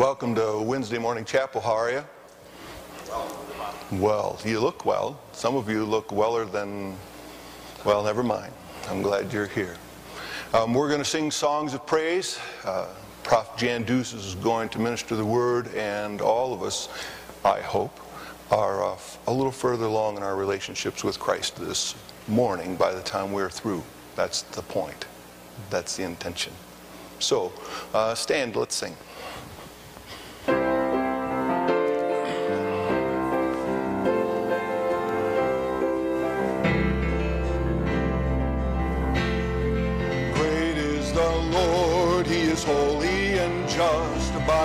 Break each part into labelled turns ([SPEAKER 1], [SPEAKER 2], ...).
[SPEAKER 1] Welcome to Wednesday morning chapel. How are you? Well, you look well. Some of you look weller than, well, never mind. I'm glad you're here. Um, we're going to sing songs of praise. Uh, Prof. Jan Duce is going to minister the word, and all of us, I hope, are uh, a little further along in our relationships with Christ this morning by the time we're through. That's the point. That's the intention. So, uh, stand, let's sing.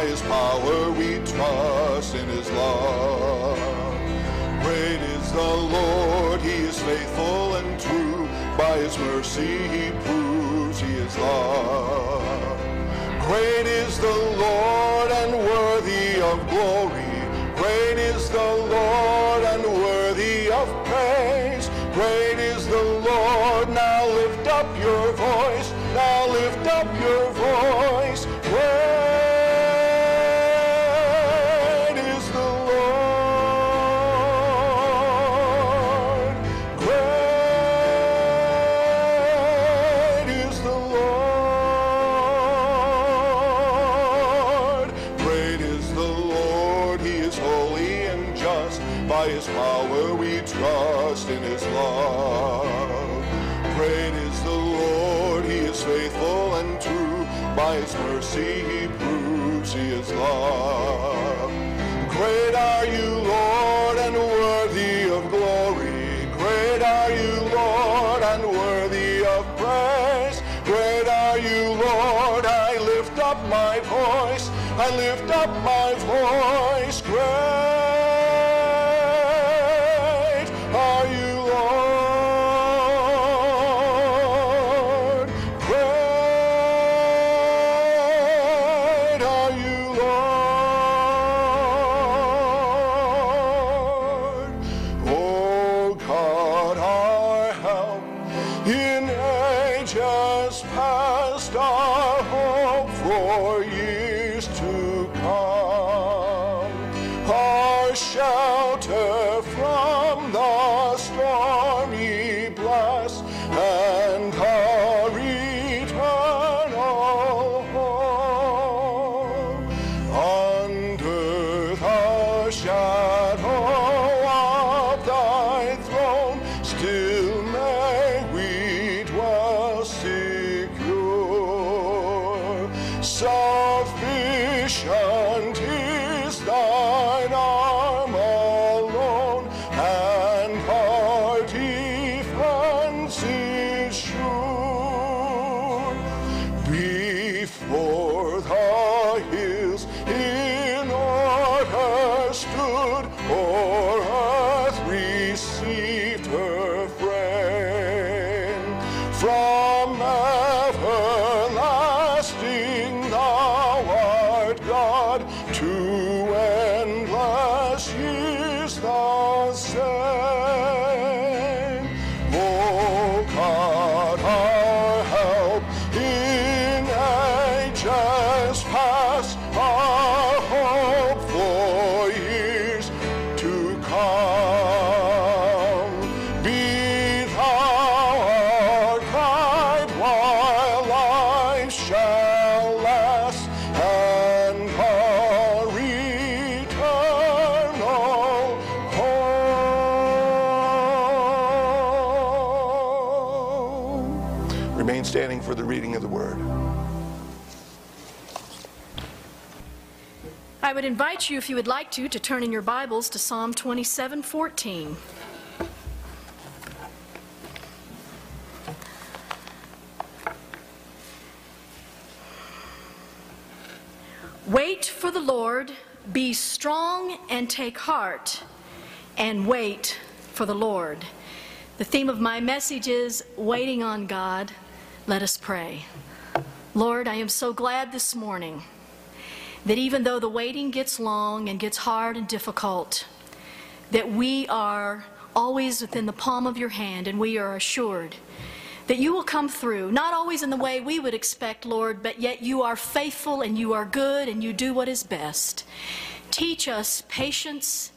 [SPEAKER 1] His power we trust in His love. Great is the Lord, He is faithful and true. By His mercy He proves He is love. He proves he is love. Great are you, Lord, and worthy of glory. Great are you, Lord, and worthy of praise. Great are you, Lord. I lift up my voice. I lift up my voice.
[SPEAKER 2] Would invite you, if you would like to, to turn in your Bibles to Psalm 27:14. Wait for the Lord, be strong and take heart, and wait for the Lord. The theme of my message is waiting on God. Let us pray. Lord, I am so glad this morning that even though the waiting gets long and gets hard and difficult, that we are always within the palm of your hand and we are assured that you will come through, not always in the way we would expect, Lord, but yet you are faithful and you are good and you do what is best. Teach us patience.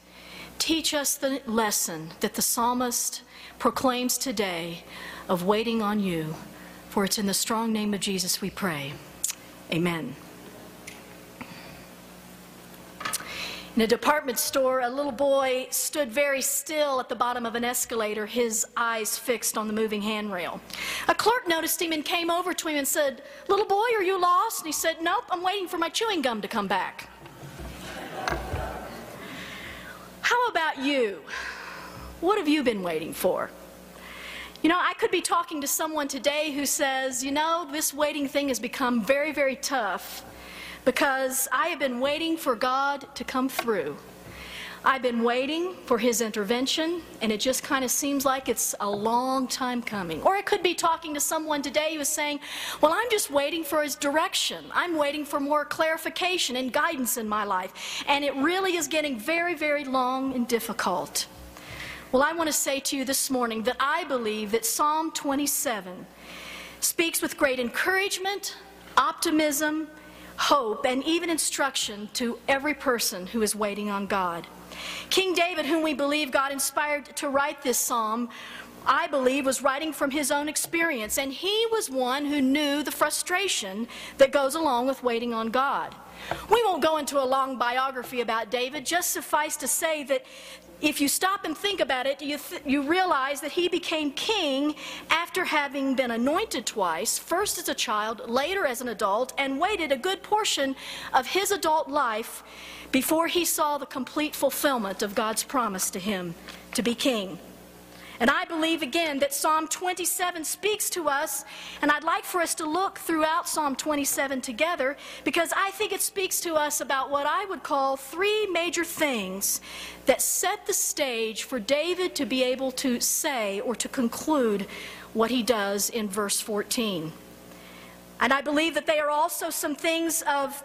[SPEAKER 2] Teach us the lesson that the psalmist proclaims today of waiting on you. For it's in the strong name of Jesus we pray. Amen. In a department store, a little boy stood very still at the bottom of an escalator, his eyes fixed on the moving handrail. A clerk noticed him and came over to him and said, Little boy, are you lost? And he said, Nope, I'm waiting for my chewing gum to come back. How about you? What have you been waiting for? You know, I could be talking to someone today who says, you know, this waiting thing has become very, very tough because I have been waiting for God to come through. I've been waiting for His intervention, and it just kind of seems like it's a long time coming. Or I could be talking to someone today who is saying, Well, I'm just waiting for His direction. I'm waiting for more clarification and guidance in my life. And it really is getting very, very long and difficult. Well, I want to say to you this morning that I believe that Psalm 27 speaks with great encouragement, optimism, hope, and even instruction to every person who is waiting on God. King David, whom we believe God inspired to write this psalm, I believe, was writing from his own experience, and he was one who knew the frustration that goes along with waiting on God. We won't go into a long biography about David, just suffice to say that if you stop and think about it, you, th- you realize that he became king after having been anointed twice, first as a child, later as an adult, and waited a good portion of his adult life before he saw the complete fulfillment of God's promise to him to be king. And I believe again that Psalm 27 speaks to us, and I'd like for us to look throughout Psalm 27 together because I think it speaks to us about what I would call three major things that set the stage for David to be able to say or to conclude what he does in verse 14. And I believe that they are also some things of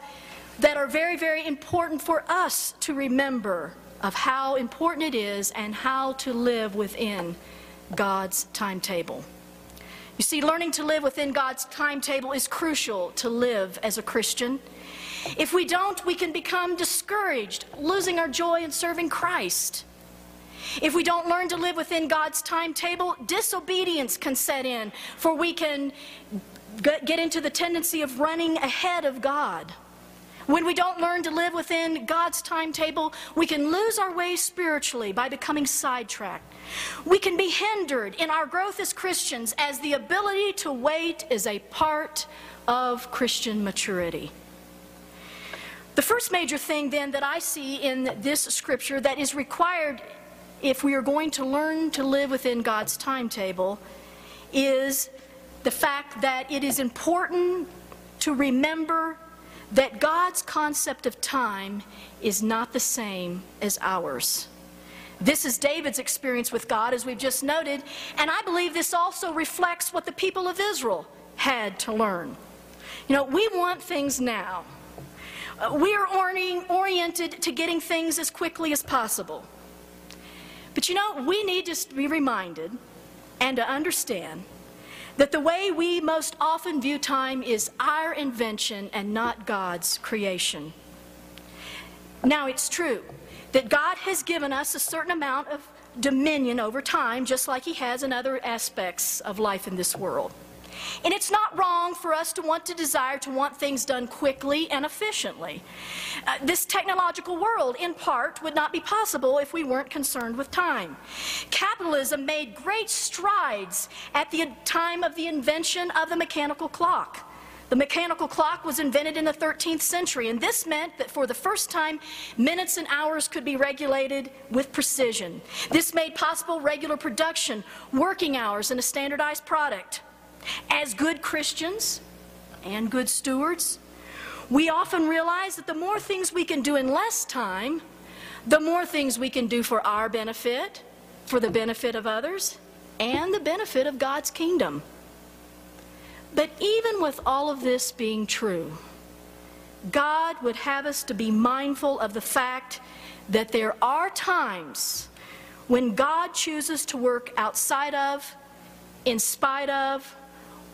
[SPEAKER 2] that are very, very important for us to remember of how important it is and how to live within God's timetable. You see, learning to live within God's timetable is crucial to live as a Christian. If we don't, we can become discouraged, losing our joy in serving Christ. If we don't learn to live within God's timetable, disobedience can set in, for we can get into the tendency of running ahead of God. When we don't learn to live within God's timetable, we can lose our way spiritually by becoming sidetracked. We can be hindered in our growth as Christians as the ability to wait is a part of Christian maturity. The first major thing, then, that I see in this scripture that is required if we are going to learn to live within God's timetable is the fact that it is important to remember that God's concept of time is not the same as ours. This is David's experience with God, as we've just noted, and I believe this also reflects what the people of Israel had to learn. You know, we want things now. Uh, we are oriented to getting things as quickly as possible. But you know, we need to be reminded and to understand that the way we most often view time is our invention and not God's creation. Now, it's true that God has given us a certain amount of dominion over time, just like He has in other aspects of life in this world. And it's not wrong for us to want to desire to want things done quickly and efficiently. Uh, this technological world, in part, would not be possible if we weren't concerned with time. Capitalism made great strides at the time of the invention of the mechanical clock. The mechanical clock was invented in the 13th century, and this meant that for the first time, minutes and hours could be regulated with precision. This made possible regular production, working hours, and a standardized product. As good Christians and good stewards, we often realize that the more things we can do in less time, the more things we can do for our benefit, for the benefit of others, and the benefit of God's kingdom. But even with all of this being true, God would have us to be mindful of the fact that there are times when God chooses to work outside of, in spite of,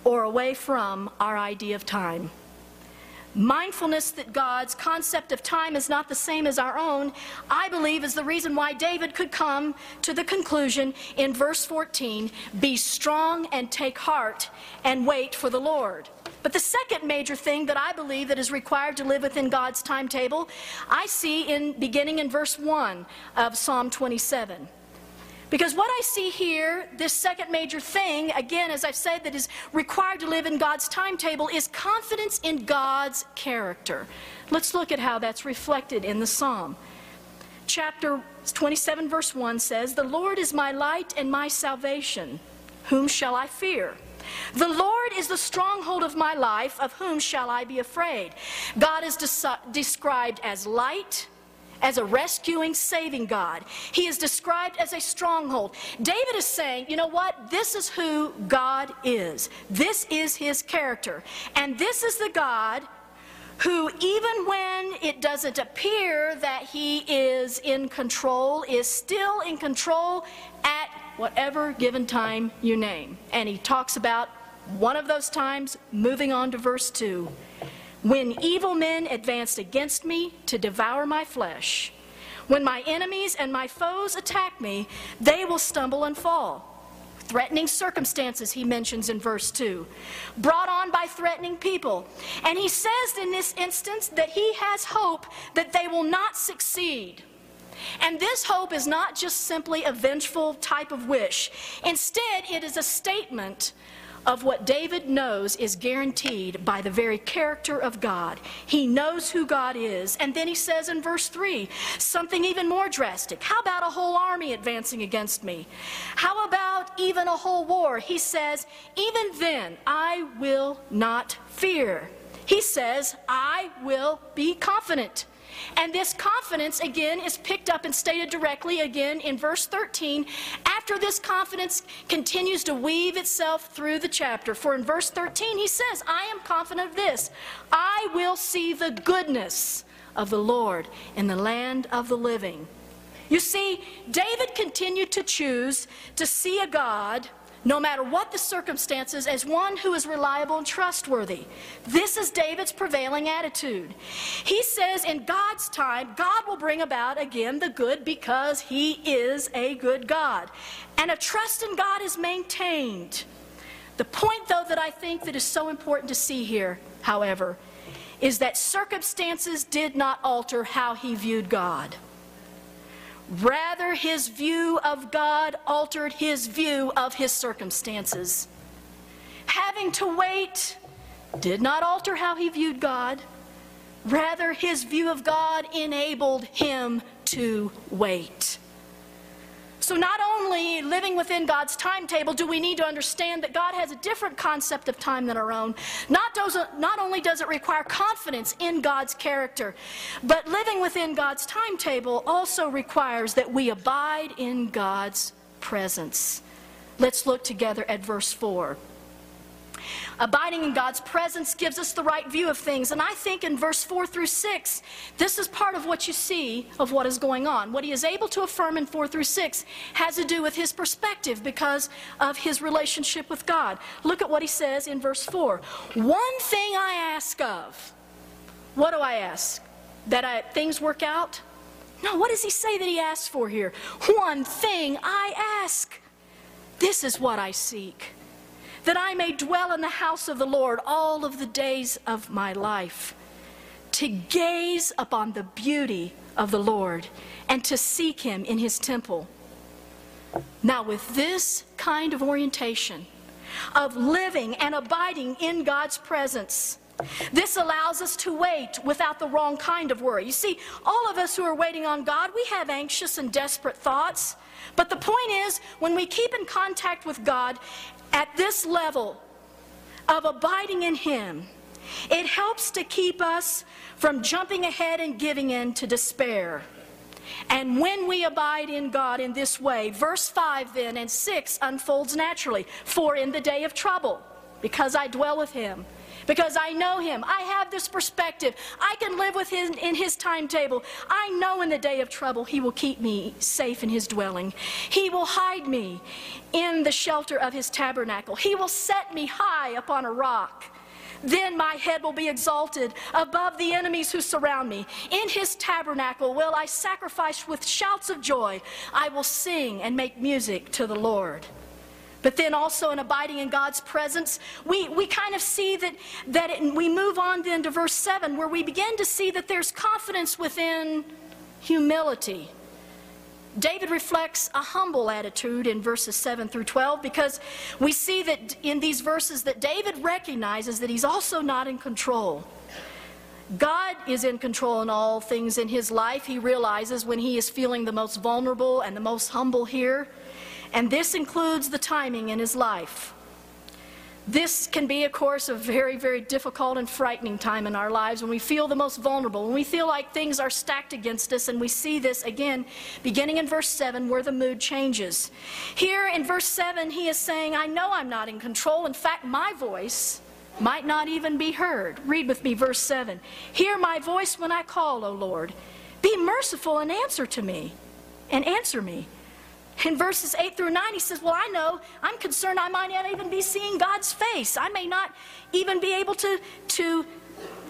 [SPEAKER 2] or away from our idea of time. Mindfulness that God's concept of time is not the same as our own, I believe, is the reason why David could come to the conclusion in verse 14 be strong and take heart and wait for the Lord. But the second major thing that I believe that is required to live within God's timetable, I see in beginning in verse 1 of Psalm 27. Because what I see here, this second major thing, again, as I've said, that is required to live in God's timetable, is confidence in God's character. Let's look at how that's reflected in the psalm. Chapter 27, verse 1 says, The Lord is my light and my salvation. Whom shall I fear? The Lord is the stronghold of my life. Of whom shall I be afraid? God is des- described as light as a rescuing, saving God. He is described as a stronghold. David is saying, you know what? This is who God is. This is his character. And this is the God who, even when it doesn't appear that he is in control, is still in control at whatever given time you name. And he talks about one of those times, moving on to verse 2. When evil men advanced against me to devour my flesh, when my enemies and my foes attack me, they will stumble and fall. Threatening circumstances, he mentions in verse 2, brought on by threatening people. And he says in this instance that he has hope that they will not succeed. And this hope is not just simply a vengeful type of wish. Instead, it is a statement of what David knows is guaranteed by the very character of God. He knows who God is. And then he says in verse 3 something even more drastic. How about a whole army advancing against me? How about even a whole war? He says, Even then I will not fear. He says, I will be confident. And this confidence, again, is picked up and stated directly again in verse 13. After this confidence continues to weave itself through the chapter. For in verse 13, he says, I am confident of this I will see the goodness of the Lord in the land of the living. You see, David continued to choose to see a God no matter what the circumstances, as one who is reliable and trustworthy. This is David's prevailing attitude. He says, in God's time, God will bring about again the good because He is a good God. And a trust in God is maintained. The point, though, that I think that is so important to see here, however, is that circumstances did not alter how he viewed God. Rather, his view of God altered his view of his circumstances. Having to wait did not alter how he viewed God. Rather, his view of God enabled him to wait. So, not only living within God's timetable do we need to understand that God has a different concept of time than our own. Not, does not only does it require confidence in God's character, but living within God's timetable also requires that we abide in God's presence. Let's look together at verse 4. Abiding in God's presence gives us the right view of things. And I think in verse 4 through 6, this is part of what you see of what is going on. What he is able to affirm in 4 through 6 has to do with his perspective because of his relationship with God. Look at what he says in verse 4. One thing I ask of. What do I ask? That I, things work out? No, what does he say that he asks for here? One thing I ask. This is what I seek that I may dwell in the house of the Lord all of the days of my life, to gaze upon the beauty of the Lord and to seek him in his temple. Now, with this kind of orientation, of living and abiding in God's presence, this allows us to wait without the wrong kind of worry. You see, all of us who are waiting on God, we have anxious and desperate thoughts. But the point is, when we keep in contact with God at this level of abiding in Him, it helps to keep us from jumping ahead and giving in to despair. And when we abide in God in this way, verse 5 then and 6 unfolds naturally. For in the day of trouble, because I dwell with Him, because I know him. I have this perspective. I can live with him in his timetable. I know in the day of trouble he will keep me safe in his dwelling. He will hide me in the shelter of his tabernacle. He will set me high upon a rock. Then my head will be exalted above the enemies who surround me. In his tabernacle will I sacrifice with shouts of joy. I will sing and make music to the Lord. But then also in abiding in God's presence, we, we kind of see that, that it, we move on then to verse 7, where we begin to see that there's confidence within humility. David reflects a humble attitude in verses 7 through 12 because we see that in these verses that David recognizes that he's also not in control. God is in control in all things in his life. He realizes when he is feeling the most vulnerable and the most humble here. And this includes the timing in his life. This can be, of course, a very, very difficult and frightening time in our lives when we feel the most vulnerable, when we feel like things are stacked against us, and we see this again beginning in verse 7 where the mood changes. Here in verse 7, he is saying, I know I'm not in control. In fact, my voice might not even be heard. Read with me verse 7. Hear my voice when I call, O Lord. Be merciful and answer to me, and answer me. In verses 8 through 9, he says, Well, I know, I'm concerned I might not even be seeing God's face. I may not even be able to, to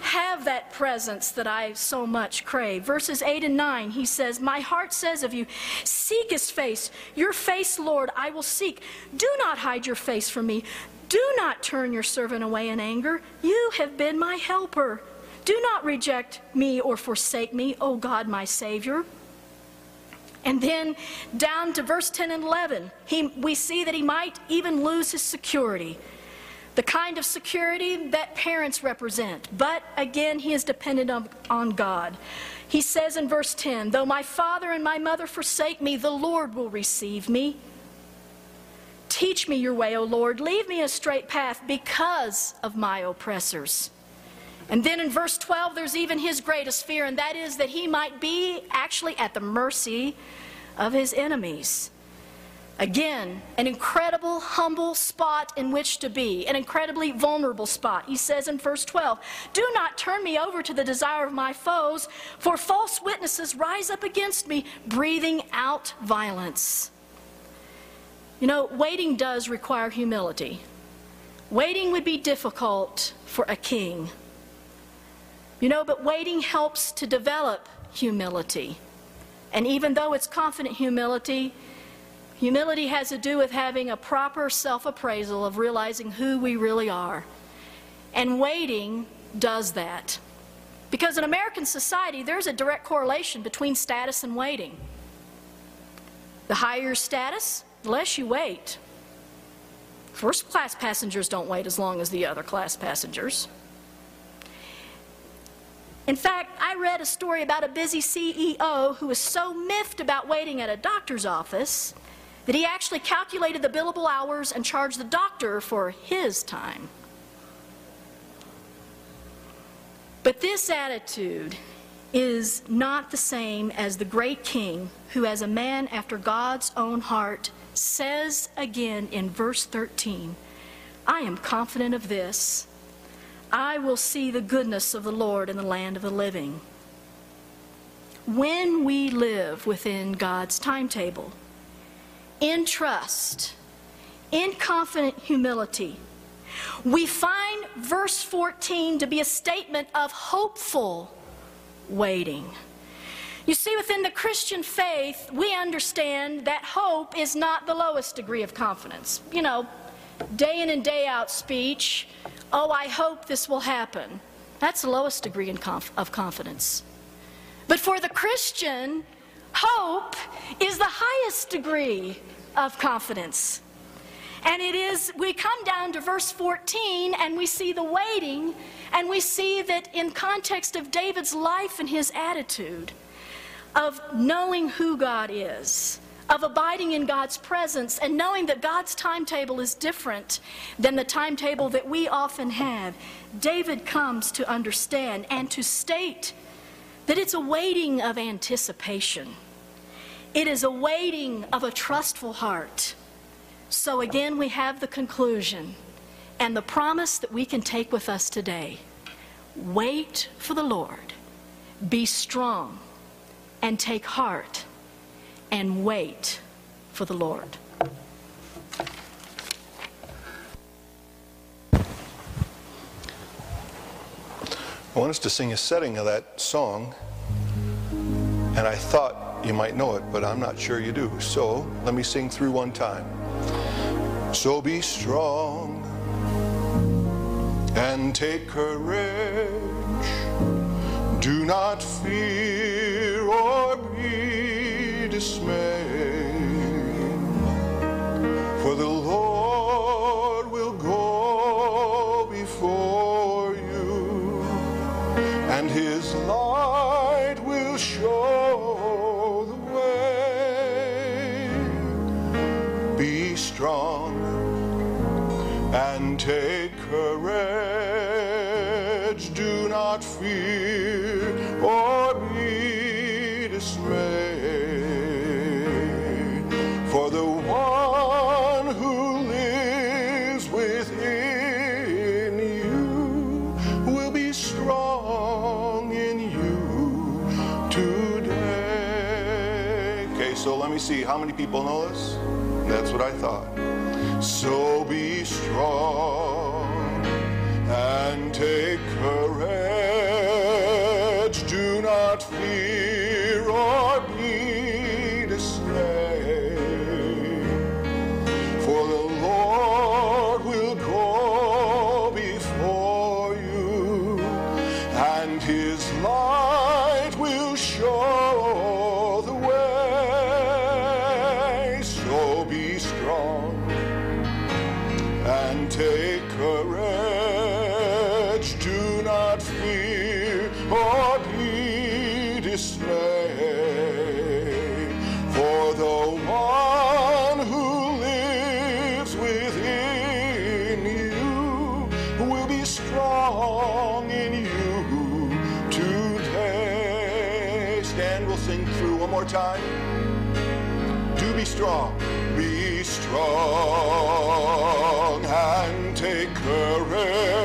[SPEAKER 2] have that presence that I so much crave. Verses 8 and 9, he says, My heart says of you, Seek his face. Your face, Lord, I will seek. Do not hide your face from me. Do not turn your servant away in anger. You have been my helper. Do not reject me or forsake me, O God, my Savior. And then down to verse 10 and 11, he, we see that he might even lose his security, the kind of security that parents represent. But again, he is dependent on, on God. He says in verse 10 Though my father and my mother forsake me, the Lord will receive me. Teach me your way, O Lord. Leave me a straight path because of my oppressors. And then in verse 12, there's even his greatest fear, and that is that he might be actually at the mercy of his enemies. Again, an incredible, humble spot in which to be, an incredibly vulnerable spot. He says in verse 12, Do not turn me over to the desire of my foes, for false witnesses rise up against me, breathing out violence. You know, waiting does require humility. Waiting would be difficult for a king. You know, but waiting helps to develop humility. And even though it's confident humility, humility has to do with having a proper self appraisal of realizing who we really are. And waiting does that. Because in American society, there's a direct correlation between status and waiting. The higher your status, the less you wait. First class passengers don't wait as long as the other class passengers. In fact, I read a story about a busy CEO who was so miffed about waiting at a doctor's office that he actually calculated the billable hours and charged the doctor for his time. But this attitude is not the same as the great king who, as a man after God's own heart, says again in verse 13, I am confident of this I will see the goodness of the Lord in the land of the living. When we live within God's timetable, in trust, in confident humility, we find verse 14 to be a statement of hopeful waiting. You see, within the Christian faith, we understand that hope is not the lowest degree of confidence. You know, day in and day out speech, oh, I hope this will happen. That's the lowest degree conf- of confidence. But for the Christian, hope is the highest degree of confidence. And it is, we come down to verse 14 and we see the waiting, and we see that in context of David's life and his attitude of knowing who God is, of abiding in God's presence and knowing that God's timetable is different than the timetable that we often have, David comes to understand and to state that it's a waiting of anticipation. It is a waiting of a trustful heart. So again, we have the conclusion and the promise that we can take with us today. Wait for the Lord. Be strong and take heart and wait for the Lord.
[SPEAKER 1] I want us to sing a setting of that song, and I thought you might know it, but I'm not sure you do. So let me sing through one time. So be strong and take courage. Do not fear or be people know this? That's what I thought. So be strong and take strong. Be strong and take courage.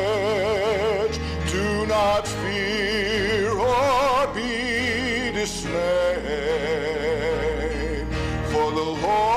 [SPEAKER 1] Do not fear or be dismayed. For the Lord